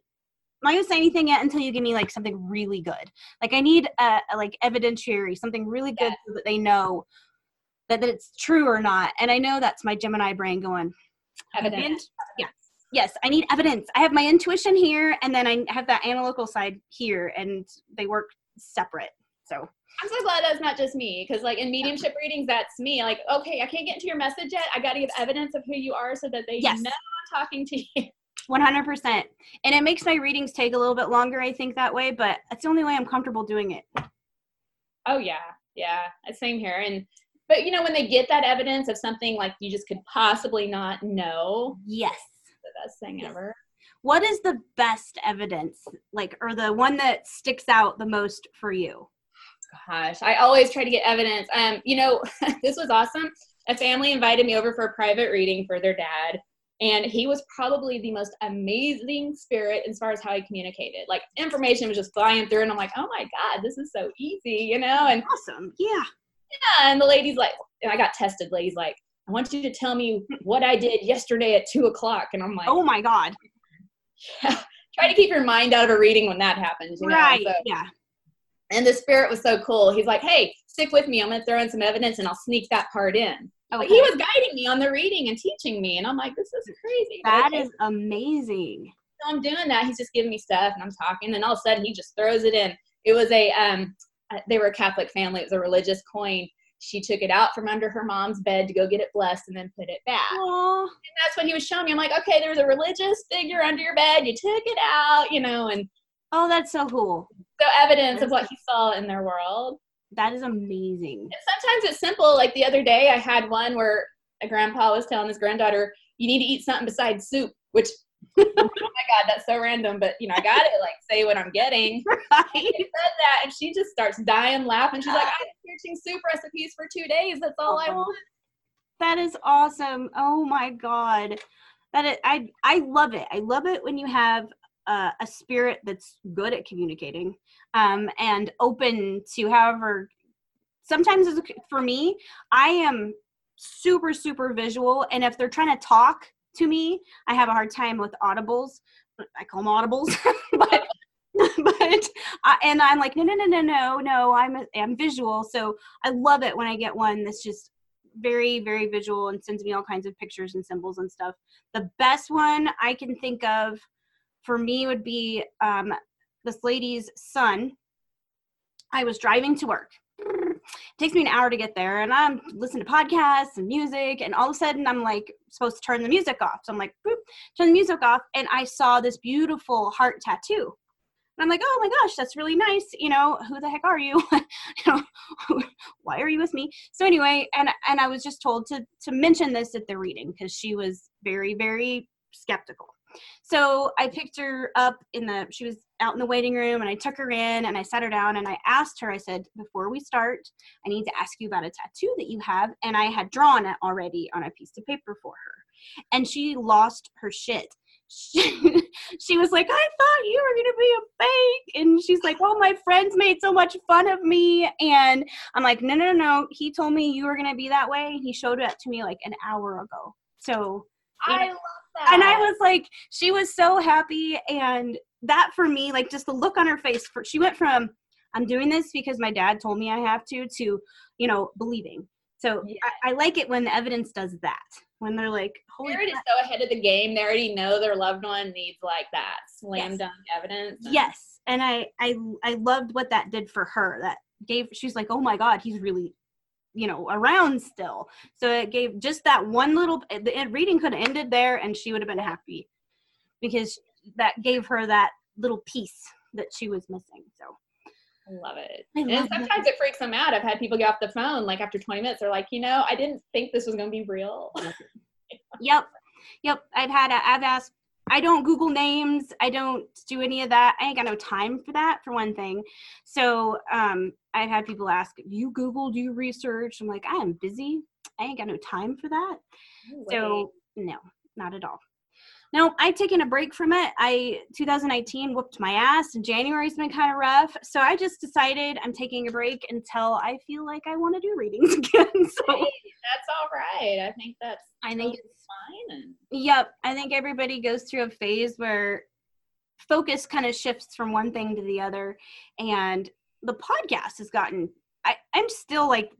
I'm not gonna say anything yet until you give me like something really good. Like I need a, a like evidentiary, something really good so that they know that, that it's true or not. And I know that's my Gemini brain going, evidence. "Evidence? Yeah. Yes, I need evidence. I have my intuition here and then I have that analytical side here and they work separate. So I'm so glad that's not just me because, like, in mediumship readings, that's me. Like, okay, I can't get into your message yet. I got to give evidence of who you are so that they Yes. know I'm talking to you. *laughs* 100%. And it makes my readings take a little bit longer, I think, that way, but that's the only way I'm comfortable doing it. Oh yeah, yeah, same here. And but you know, when they get that evidence of something like you just could possibly not know, Yes. the best thing Yes. ever. What is the best evidence, like, or the one that sticks out the most for you? Gosh, I always try to get evidence. Um, you know, *laughs* this was awesome. A family invited me over for a private reading for their dad, and he was probably the most amazing spirit as far as how he communicated. Like information was just flying through, and I'm like, oh my god, this is so easy, you know. And Awesome. Yeah. Yeah, and the lady's like, and I got tested. Lady's like, I want you to tell me what I did yesterday at two o'clock, and I'm like, Oh my God. *laughs* try to keep your mind out of a reading when that happens, you know. right. So- yeah. and the spirit was so cool. He's like, hey, stick with me. I'm gonna throw in some evidence, and I'll sneak that part in. But Okay. he was guiding me on the reading and teaching me, and I'm like, this is crazy. That okay, is amazing. so I'm doing that. He's just giving me stuff, and I'm talking, and all of a sudden he just throws it in. It was a um, Uh, they were a Catholic family. It was a religious coin. She took it out from under her mom's bed to go get it blessed, and then put it back. Aw. And that's what he was showing me. I'm like, okay, there's a religious figure under your bed. You took it out, you know, and Oh, that's so cool. so evidence of what he saw in their world. That is amazing. And sometimes it's simple. Like the other day, I had one where a grandpa was telling his granddaughter, "You need to eat something besides soup." Which, *laughs* oh my god, that's so random. But you know, I got to like say what I'm getting. *laughs* Right. He said that, and she just starts dying laughing. She's like, "I've been *gasps* searching soup recipes for two days. That's all I want." That is awesome. Oh my god. That is, I I love it. I love it when you have uh, a spirit that's good at communicating um, and open to however. Sometimes it's, for me, I am super super visual, and if they're trying to talk to me, I have a hard time with audibles. I call them audibles, *laughs* but but I, and I'm like no no no no no no I'm a, I'm visual, so I love it when I get one that's just very very visual and sends me all kinds of pictures and symbols and stuff. The best one i can think of for me would be um, this lady's son. I was driving to work it takes me an hour to get there and i'm listening to podcasts and music and all of a sudden i'm like supposed to turn the music off so i'm like boop, turn the music off and i saw this beautiful heart tattoo and I'm like, oh my gosh, that's really nice. You know, who the heck are you? *laughs* you know, *laughs* why are you with me? So anyway, and and I was just told to to mention this at the reading because she was very very skeptical. So I picked her up in the she was out in the waiting room and I took her in and I sat her down and I asked her I said before we start I need to ask you about a tattoo that you have and I had drawn it already on a piece of paper for her and she lost her shit she, *laughs* she was like, I thought you were gonna be a fake. And she's like, Well, my friends made so much fun of me. And I'm like, No, no, no. He told me you were gonna be that way. He showed it to me like an hour ago. So I love that. and I was like, she was so happy. And that for me, like just the look on her face, for, she went from, I'm doing this because my dad told me I have to, to, you know, believing. So Yeah. I, I like it when the evidence does that. When they're like, holy crap. so ahead of the game. They already know their loved one needs like that slam Yes. dunk evidence. and- Yes. And I, I, I loved what that did for her. That gave, she's like, oh my God, he's really, you know, around still. So it gave just that one little, eh, the reading could have ended there and she would have been happy because that gave her that little piece that she was missing. So I love it. I and love sometimes it freaks them out. I've had people get off the phone like after 20 minutes. They're like, you know, I didn't think this was going to be real. *laughs* Yep. Yep. I've had, a, I've asked, I don't Google names. I don't do any of that. I ain't got no time for that, for one thing. So um, I've had people ask, you Google, do you research? I'm like, I am busy. I ain't got no time for that. So no, not at all. No, I've taken a break from it. I 2019 whooped my ass, and January's been kind of rough. So I just decided I'm taking a break until I feel like I want to do readings *laughs* again. So Hey, that's all right. I think that's I think it's fine. And Yep, I think everybody goes through a phase where focus kind of shifts from one thing to the other, and the podcast has gotten. I, I'm still like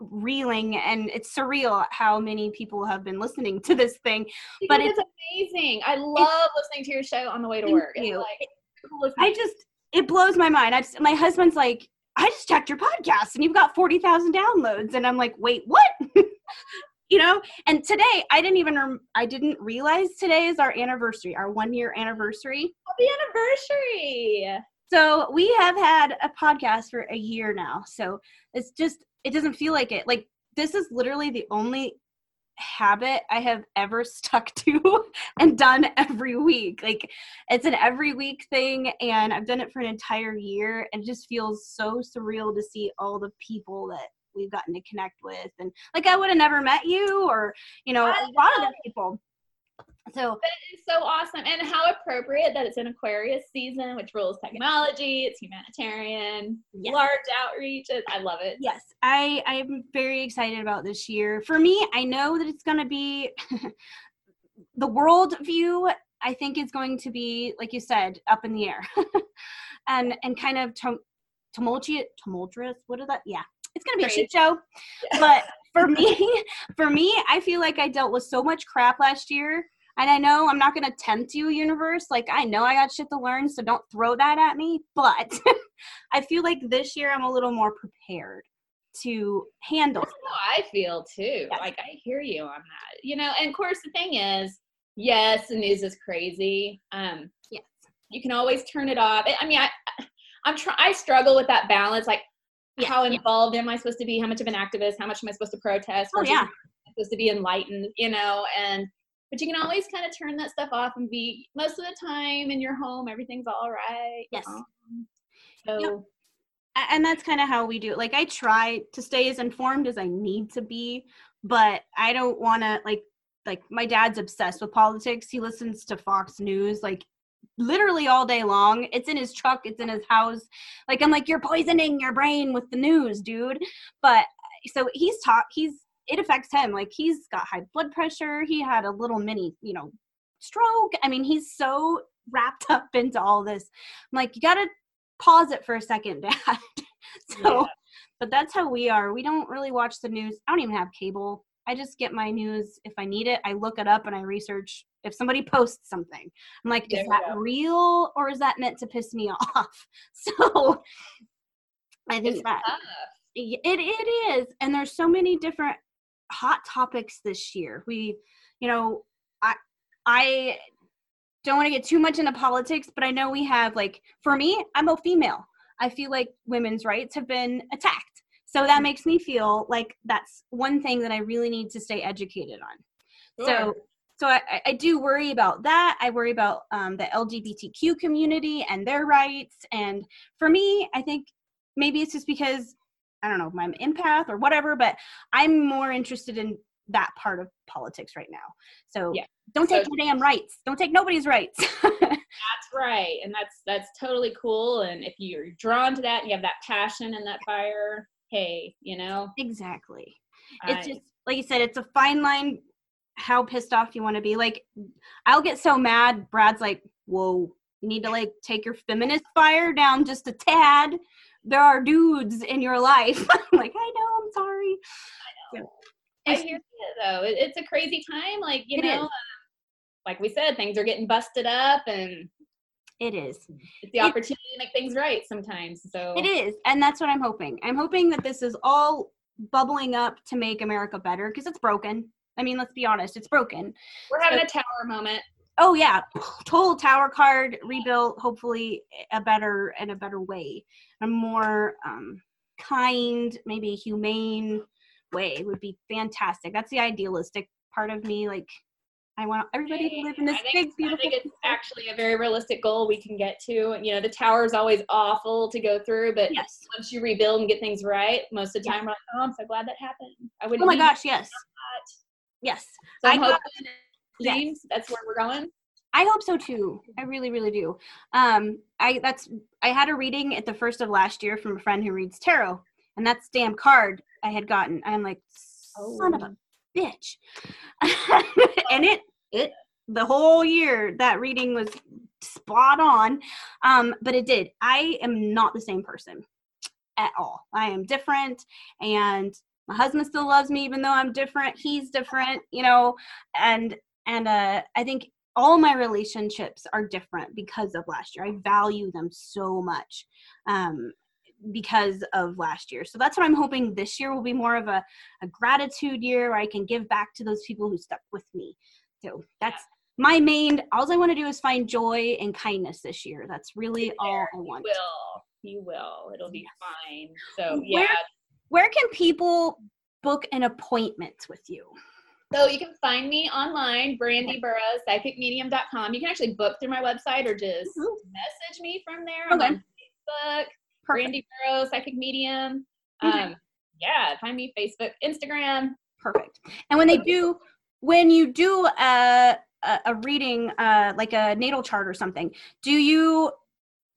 reeling, and it's surreal how many people have been listening to this thing. But Because it's amazing. I love listening to your show on the way to work. You. like I just it blows my mind. I've my husband's like, I just checked your podcast, and you've got forty thousand downloads, and I'm like, wait, what? *laughs* you know and today i didn't even rem- i didn't realize today is our anniversary our one year anniversary happy anniversary. So we have had a podcast for a year now. So it's just it doesn't feel like it. Like this is literally the only habit I have ever *laughs* stuck to and done every week. Like it's an every week thing and I've done it for an entire year and it just feels so surreal to see all the people that we've gotten to connect with and like I would have never met you or you know I a lot of the people. So That is so awesome. And how appropriate that it's in Aquarius season, which rules technology, it's humanitarian, Yes. large outreach. I love it. Yes, I I'm very excited about this year. For me, I know that it's going to be *laughs* the world view. I think is going to be, like you said, up in the air, *laughs* and and kind of tum- tumultuous. Tumultuous. What is that? Yeah, it's going to be a shit show. *laughs* But for me, for me, I feel like I dealt with so much crap last year. And I know I'm not going to tempt you, universe. Like, I know I got shit to learn, so don't throw that at me. But *laughs* I feel like this year I'm a little more prepared to handle. That's how I feel too. Yes. Like I hear you on that. You know, and of course the thing is, yes, the news is crazy. Um Yes. you can always turn it off. I- mean, I I'm trying I struggle with that balance like Yeah, how yeah. involved am I supposed to be? How much of an activist? How much am I supposed to protest? Oh, yeah. supposed to be enlightened, you know, and but you can always kind of turn that stuff off and be most of the time in your home, everything's all right. Yes. um, So Yep. And that's kind of how we do it. Like, I try to stay as informed as I need to be, but I don't want to, like, like my dad's obsessed with politics. He listens to Fox News, like, literally all day long. It's in his truck, it's in his house. Like, I'm like, you're poisoning your brain with the news, dude. But so he's taught, he's, it affects him. Like, he's got high blood pressure. He had a little mini, you know, stroke. I mean, he's so wrapped *laughs* up into all this. I'm like, you gotta pause it for a second, *laughs* Dad. so, Yeah. but that's how we are. We don't really watch the news. I don't even have cable. I just get my news if I need it. I look it up and I research if somebody posts something. I'm like, There is that go. real or is that meant to piss me *laughs* off? So, I think it's that tough. It it is and there's so many different hot topics this year. We you know i i don't want to get too much into politics but i know we have like for me i'm a female. I feel like women's rights have been attacked. So that makes me feel like that's one thing that i really need to stay educated on. So Sure. so I, I- I do worry about that. I worry about um, the lgbtq community and their rights. And for me i think maybe it's just because i don't know if i'm an empath or whatever but i'm more interested in that part of politics right now so Yeah. don't take So- your damn rights don't take nobody's rights *laughs* That's right. And that's that's totally cool. And if you're drawn to that and you have that passion and that fire, hey, you know, exactly it's just like you said it's a fine line how pissed off you want to be like i'll get so mad brad's like whoa you need to like take your feminist fire down just a tad there are dudes in your life *laughs* i'm *laughs* like i know i'm sorry I It's- hear you though. It, it's a crazy time. Like, you know, um, like we said, things are getting busted up and it is it's the It- opportunity to make things right sometimes. So it is and that's what i'm hoping i'm hoping that this is all bubbling up to make america better because it's broken i mean let's be honest it's broken we're having a tower moment. Oh yeah, total tower card rebuilt. Hopefully, a better and a better way, a more um, kind, maybe humane way would be fantastic. That's the idealistic part of me. Like, I want everybody to live in this think, big, beautiful. I think it's actually a very realistic goal we can get to. You know, the tower is always awful to go through, but yes. once you rebuild and get things right, most of the time we're like, oh, I'm so glad that happened. I wouldn't. Oh my gosh, yes, yes. So I I'm got- hoping yes. that's where we're going. I hope so too. I really, really do. Um, I that's I had a reading at the first of last year from a friend who reads tarot, and that's damn card I had gotten. I'm like, son of a bitch, *laughs* and it it the whole year that reading was spot on. Um, but it did. I am not the same person at all. I am different, and my husband still loves me even though I'm different. He's different, you know, and and uh, I think all my relationships are different because of last year. I value them so much um, because of last year. So that's what I'm hoping this year will be more of a, a gratitude year where I can give back to those people who stuck with me. So that's my main, all I want to do is find joy and kindness this year. That's really all I want. You will. You will. It'll be fine. So Where- yeah. Where can people book an appointment with you? So you can find me online, Brandy Burrows, psychicmedium.com. You can actually book through my website or just Mhm. message me from there. Okay. on Facebook, Perfect. Brandy Burrows, Psychic Medium. Okay. Um, yeah, find me Facebook, Instagram. Perfect. And when they do, when you do a a, a reading, uh, like a natal chart or something, do you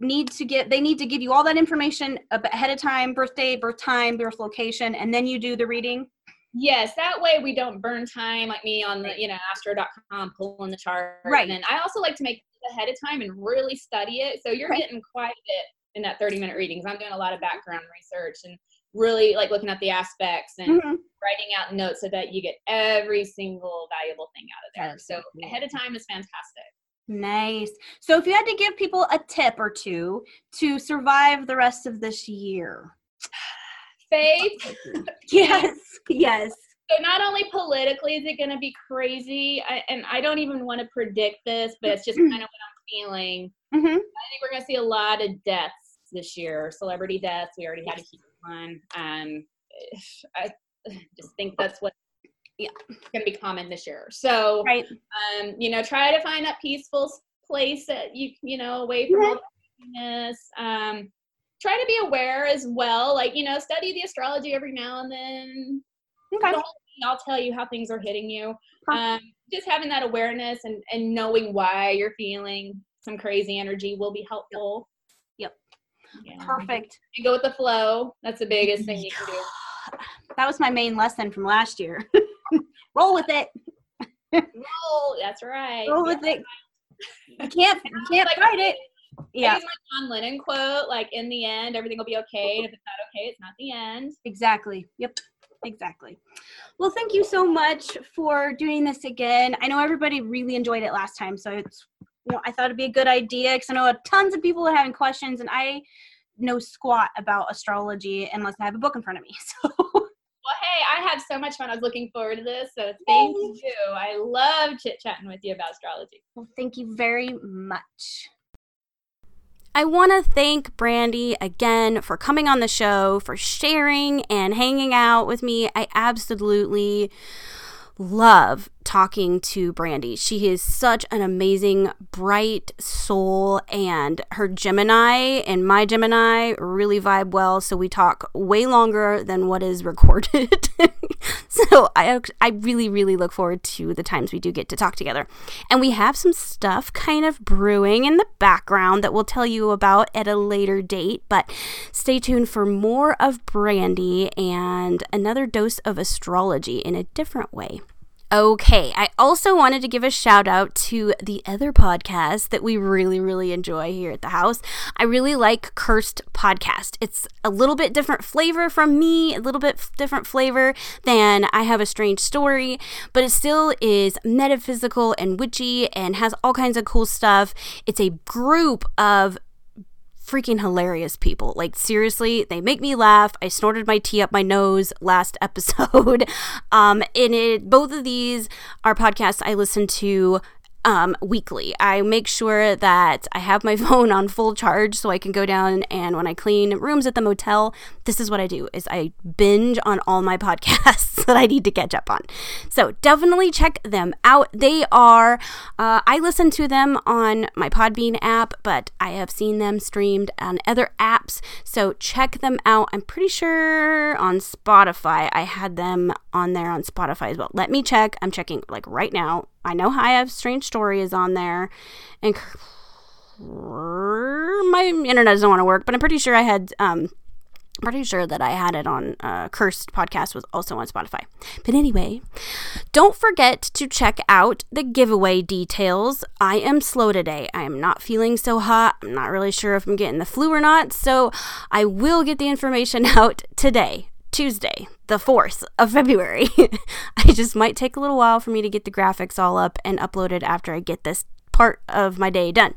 need to get? They need to give you all that information ahead of time, birthday, birth time, birth location, and then you do the reading. Yes, that way we don't burn time like me on the, you know, astro.com pulling the chart. Right. And then I also like to make it ahead of time and really study it. So you're Right. getting quite a bit in that 30 minute readings. I'm doing a lot of background research and really like looking at the aspects and Mhm. writing out notes so that you get every single valuable thing out of there. So ahead of time is fantastic. Nice. So if you had to give people a tip or two to survive the rest of this year. *sighs* Faith. *laughs* *laughs* Yes. Yes. So not only politically is it going to be crazy, I, and I don't even want to predict this, but it's just kind of what I'm feeling. hmm I think we're going to see a lot of deaths this year, celebrity deaths. We already had a huge one. Um, *sighs* I just think that's what Yeah. going to be common this year. So, Right. um, you know, try to find that peaceful place that you, you know, away from all the craziness. Um, try to be aware as well. Like, you know, study the astrology every now and then. Okay. The whole thing, I'll tell you how things are hitting you. Um, just having that awareness and, and knowing why you're feeling some crazy energy will be helpful. Yep. Yeah. Perfect. And go with the flow. That's the biggest thing you can do. *sighs* That was my main lesson from last year. *laughs* Roll with it. *laughs* Roll. That's right. Roll with it. You can't you can't Like- fight it. I Yeah, use my John Lennon quote, like in the end, everything will be okay. And if it's not okay, it's not the end. exactly. Yep. Exactly. Well, thank you so much for doing this again. I know everybody really enjoyed it last time, so it's you know I thought it'd be a good idea because I know tons of people are having questions, and I know squat about astrology unless I have a book in front of me. *laughs* So Well, hey, I had so much fun. I was looking forward to this. So thank you. I love chit chatting with you about astrology. well, thank you very much. I want to thank Brandy again for coming on the show, for sharing and hanging out with me. I absolutely love talking to Brandy. She is such an amazing, bright soul, and her Gemini and my Gemini really vibe well. So we talk way longer than what is recorded. *laughs* so I, I really, really look forward to the times we do get to talk together. And we have some stuff kind of brewing in the background that we'll tell you about at a later date. But stay tuned for more of Brandy and another dose of astrology in a different way. Okay, I also wanted to give a shout out to the other podcast that we really, really enjoy here at the house. I really like Cursed Podcast. It's a little bit different flavor from me, a little bit f- different flavor than I Have a Strange Story, but it still is metaphysical and witchy and has all kinds of cool stuff. It's a group of freaking hilarious people. Like seriously, they make me laugh. I snorted my tea up my nose last *laughs* episode. um and it both of these are podcasts I listen to um, weekly. I make sure that I have my *laughs* phone on full charge so I can go down and when I clean rooms at the motel, this is what I do is I binge on all my *laughs* podcasts that I need to catch up on. So definitely check them out. They are uh, I listen to them on my Podbean app, but I have seen them streamed on other apps. So check them out. I'm pretty sure on Spotify I had them on there on Spotify as well. Let me check. I'm checking like right now. I know I have Strange Story is on there, and my internet doesn't want to work, but I'm pretty sure I had um pretty sure that I had it on uh, Cursed podcast was also on Spotify. But anyway, don't forget to check out the giveaway details. I am slow today. I am not feeling so hot. I'm not really sure if I'm getting the flu or not, so I will get the information *laughs* out today. Tuesday, the 4th of February. *laughs* I just might take a little while for me to get the graphics all up and uploaded after I get this part of my day done.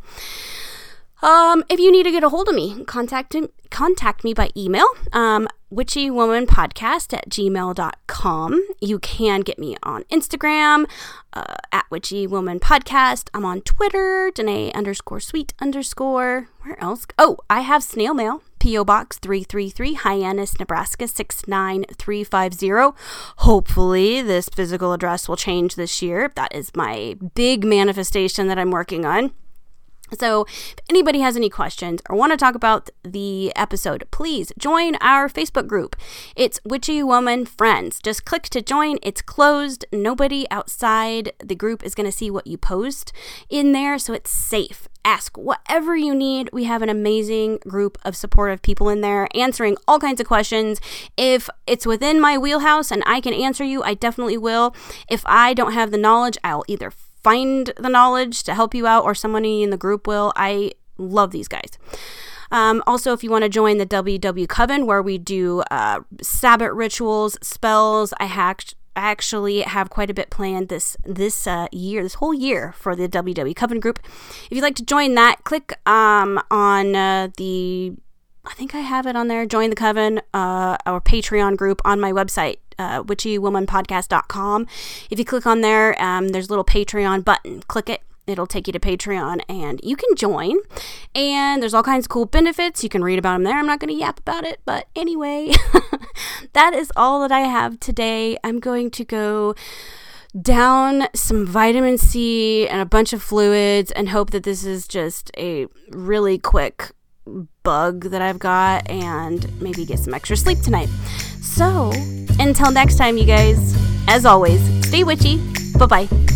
Um, if you need to get a hold of me, contact contact me by email, um, witchywomanpodcast at gmail.com. You can get me on Instagram uh, at witchywomanpodcast. I'm on Twitter, Danae underscore sweet underscore. Where else? Oh, I have snail mail. P.O. Box 333, Hyannis, Nebraska 69350. Hopefully, this physical address will change this year. That is my big manifestation that I'm working on. So, if anybody has any questions or want to talk about the episode, please join our Facebook group. It's Witchy Woman Friends. Just click to join. It's closed. Nobody outside the group is going to see what you post in there, so it's safe. Ask whatever you need. We have an amazing group of supportive people in there answering all kinds of questions. If it's within my wheelhouse and I can answer you, I definitely will. If I don't have the knowledge, I'll either find the knowledge to help you out, or somebody in the group will. I love these guys. Um, also, if you want to join the WW Coven, where we do uh, Sabbath rituals, spells, I hacked. Actually have quite a bit planned this this uh, year, this whole year for the WW Coven group. If you'd like to join that, click um, on uh, the I think I have it on there. Join the Coven, uh, our Patreon group on my website, uh, witchywomanpodcast.com. If you click on there, um, there's a little Patreon button. Click it. It'll take you to Patreon and you can join. And there's all kinds of cool benefits. You can read about them there. I'm not going to yap about it. But anyway, *laughs* that is all that I have today. I'm going to go down some vitamin C and a bunch of fluids and hope that this is just a really quick bug that I've got and maybe get some extra sleep tonight. So, until next time, you guys, as always, stay witchy. Bye bye.